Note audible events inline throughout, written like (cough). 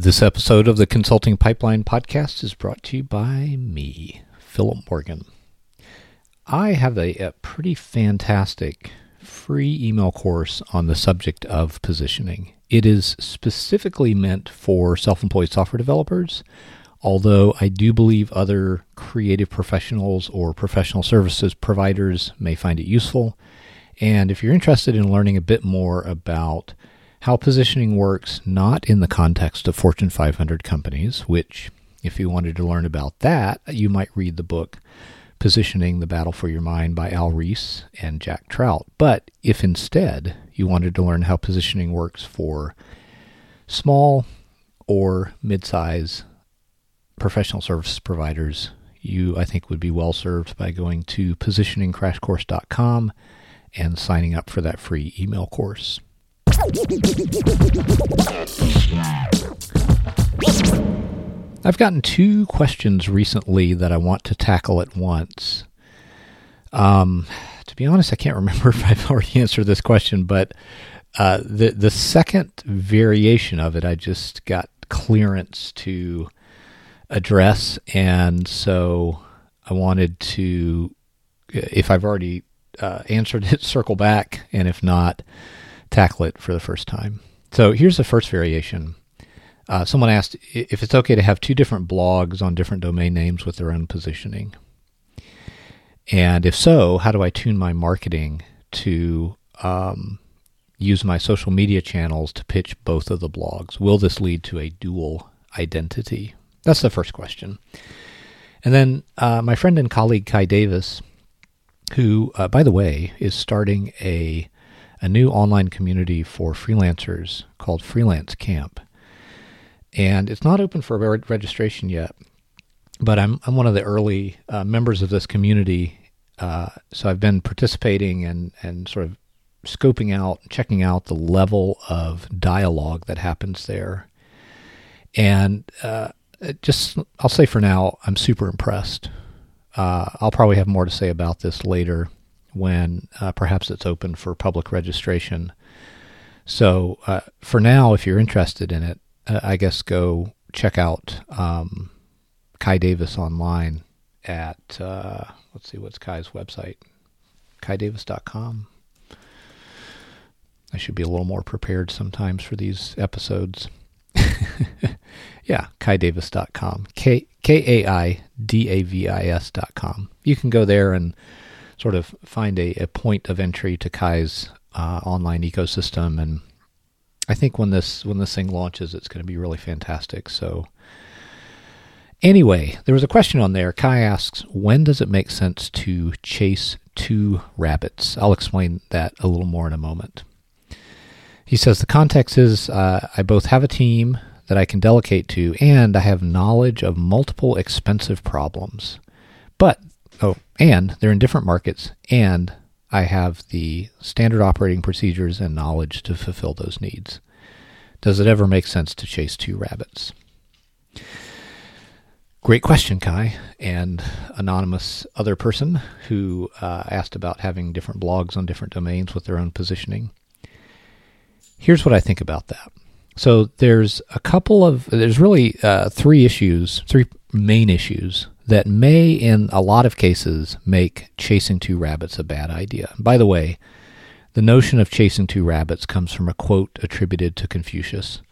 This episode of the Consulting Pipeline podcast is brought to you by me, Philip Morgan. I have a, a, pretty fantastic free email course on the subject of positioning. It is specifically meant for self employed software developers, although I do believe other creative professionals or professional services providers may find it useful. And if you're interested in learning a bit more about how positioning works not in the context of Fortune 500 companies, which, if you wanted to learn about that, you might read the book Positioning the Battle for Your Mind by Al Ries and Jack Trout. But if instead you wanted to learn how positioning works for small or mid size professional service providers, you, I think, would be well served by going to positioningcrashcourse.com and signing up for that free email course. I've gotten two questions recently that I want to tackle at once. Um, to be honest, I can't remember (laughs) if I've already answered this question, but uh, the the second variation of it, I just got clearance to address, and so I wanted to, if I've already uh, answered it, (laughs) circle back, and if not, tackle it for the first time. So here's the first variation. Uh, someone asked if it's okay to have two different blogs on different domain names with their own positioning. And if so, how do I tune my marketing to um, use my social media channels to pitch both of the blogs? Will this lead to a dual identity? That's the first question. And then uh, my friend and colleague Kai Davis, who, uh, by the way, is starting a a new online community for freelancers called Freelance Camp. And it's not open for registration yet, but I'm, I'm one of the early uh, members of this community. Uh, so I've been participating and, and sort of scoping out, checking out the level of dialogue that happens there. And uh, just, I'll say for now, I'm super impressed. Uh, I'll probably have more to say about this later when uh, perhaps it's open for public registration. So uh, for now, if you're interested in it, uh, I guess go check out um, Kai Davis online at uh, let's see what's Kai's website, kaidavis.com. I should be a little more prepared sometimes for these episodes. (laughs) yeah, kaidavis.com. K K A I D A V I S.com. You can go there and sort of find a, a point of entry to Kai's uh, online ecosystem. And I think when this when this thing launches, it's going to be really fantastic. So anyway, there was a question on there. Kai asks, when does it make sense to chase two rabbits? I'll explain that a little more in a moment. He says the context is uh, I both have a team that I can delegate to, and I have knowledge of multiple expensive problems. But and they're in different markets, and I have the standard operating procedures and knowledge to fulfill those needs. Does it ever make sense to chase two rabbits? Great question, Kai, and anonymous other person who uh, asked about having different blogs on different domains with their own positioning. Here's what I think about that. So there's a couple of there's really uh, three issues, three main issues that may, in a lot of cases, make chasing two rabbits a bad idea. By the way, the notion of chasing two rabbits comes from a quote attributed to Confucius.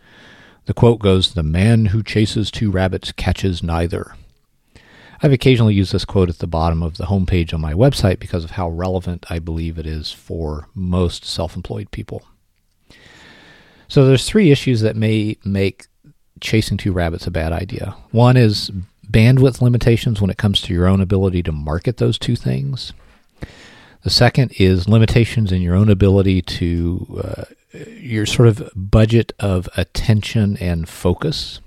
The quote goes, The man who chases two rabbits catches neither. I've occasionally used this quote at the bottom of the homepage on my website because of how relevant I believe it is for most self employed people. So there's three issues that may make chasing two rabbits a bad idea. One is bandwidth limitations when it comes to your own ability to market those two things. The second is limitations in your own ability to uh, your sort of budget of attention and focus.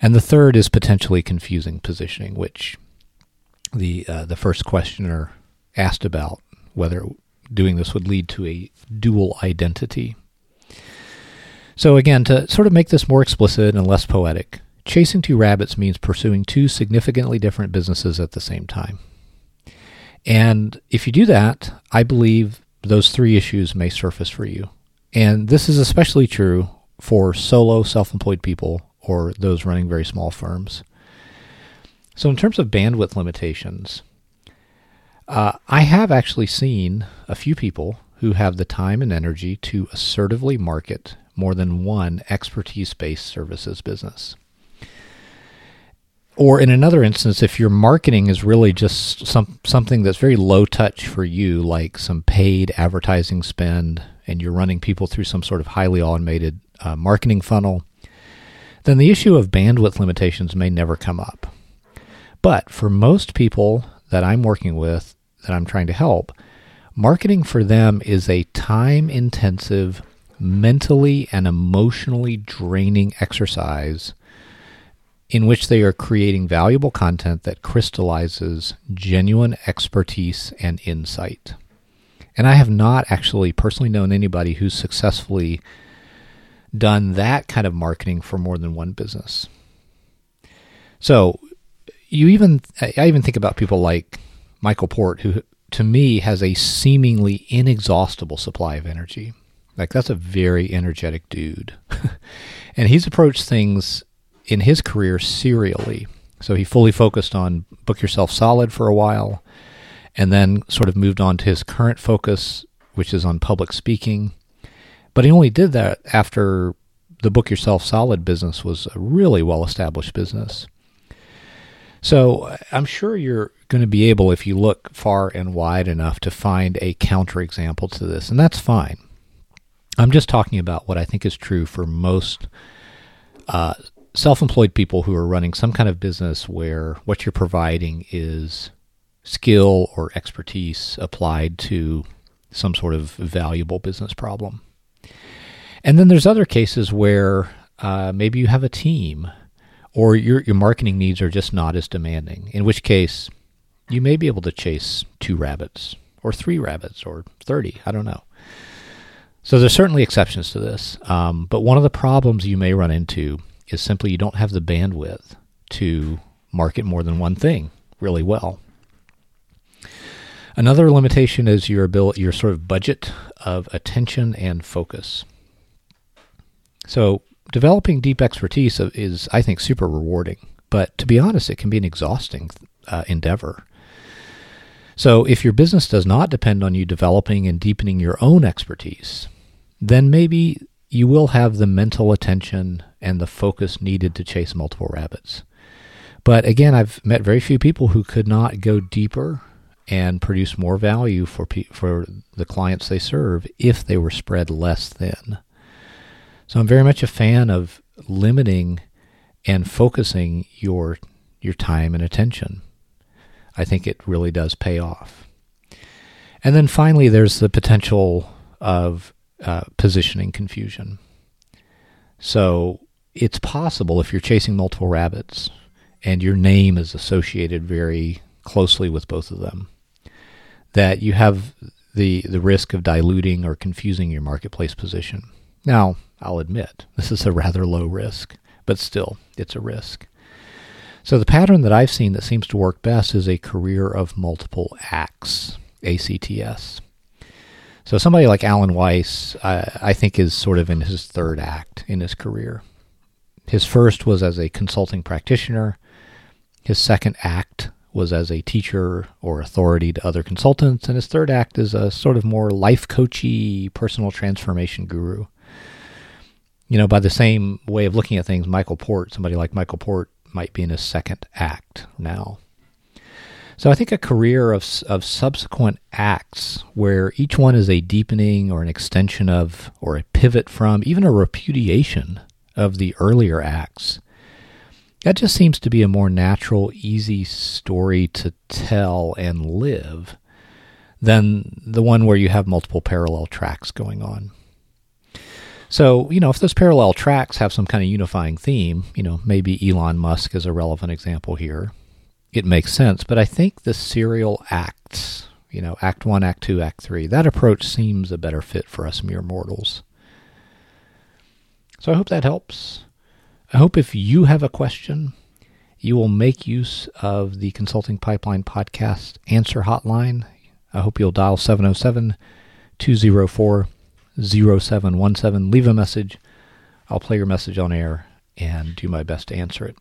And the third is potentially confusing positioning, which the uh, the first questioner asked about whether doing this would lead to a dual identity. So again, to sort of make this more explicit and less poetic, Chasing two rabbits means pursuing two significantly different businesses at the same time. And if you do that, I believe those three issues may surface for you. And this is especially true for solo self employed people or those running very small firms. So, in terms of bandwidth limitations, uh, I have actually seen a few people who have the time and energy to assertively market more than one expertise based services business. Or in another instance, if your marketing is really just some something that's very low touch for you, like some paid advertising spend, and you're running people through some sort of highly automated uh, marketing funnel, then the issue of bandwidth limitations may never come up. But for most people that I'm working with, that I'm trying to help, marketing for them is a time intensive, mentally and emotionally draining exercise in which they are creating valuable content that crystallizes genuine expertise and insight. And I have not actually personally known anybody who's successfully done that kind of marketing for more than one business. So, you even I even think about people like Michael Port who to me has a seemingly inexhaustible supply of energy. Like that's a very energetic dude. (laughs) and he's approached things in his career serially. So he fully focused on Book Yourself Solid for a while and then sort of moved on to his current focus, which is on public speaking. But he only did that after the Book Yourself Solid business was a really well established business. So I'm sure you're going to be able, if you look far and wide enough, to find a counterexample to this, and that's fine. I'm just talking about what I think is true for most uh, self employed people who are running some kind of business where what you're providing is skill or expertise applied to some sort of valuable business problem. And then there's other cases where uh, maybe you have a team or your, your marketing needs are just not as demanding, in which case you may be able to chase two rabbits or three rabbits or 30. I don't know. So there's certainly exceptions to this. Um, but one of the problems you may run into is simply you don't have the bandwidth to market more than one thing really well. Another limitation is your ability, your sort of budget of attention and focus. So developing deep expertise is, I think, super rewarding. But to be honest, it can be an exhausting uh, endeavor. So if your business does not depend on you developing and deepening your own expertise, then maybe you will have the mental attention and the focus needed to chase multiple rabbits. But again, I've met very few people who could not go deeper and produce more value for pe- for the clients they serve if they were spread less thin. So I'm very much a fan of limiting and focusing your your time and attention. I think it really does pay off. And then finally, there's the potential of uh, positioning confusion. So it's possible if you're chasing multiple rabbits and your name is associated very closely with both of them, that you have the the risk of diluting or confusing your marketplace position. Now, I'll admit, this is a rather low risk, but still, it's a risk. So, the pattern that I've seen that seems to work best is a career of multiple acts, ACTS. So, somebody like Alan Weiss, I, I think, is sort of in his third act in his career. His first was as a consulting practitioner, his second act was as a teacher or authority to other consultants, and his third act is a sort of more life coachy personal transformation guru you know, by the same way of looking at things, Michael Port, somebody like Michael Port, might be in his second act now. So I think a career of of subsequent acts where each one is a deepening or an extension of or a pivot from even a repudiation of the earlier acts. That just seems to be a more natural, easy story to tell and live than the one where you have multiple parallel tracks going on. So, you know, if those parallel tracks have some kind of unifying theme, you know, maybe Elon Musk is a relevant example here. It makes sense. But I think the serial acts, you know, Act 1, Act 2, Act 3, that approach seems a better fit for us mere mortals. So I hope that helps. I hope if you have a question, you will make use of the Consulting Pipeline Podcast answer hotline. I hope you'll dial 707 204 0717. Leave a message. I'll play your message on air and do my best to answer it.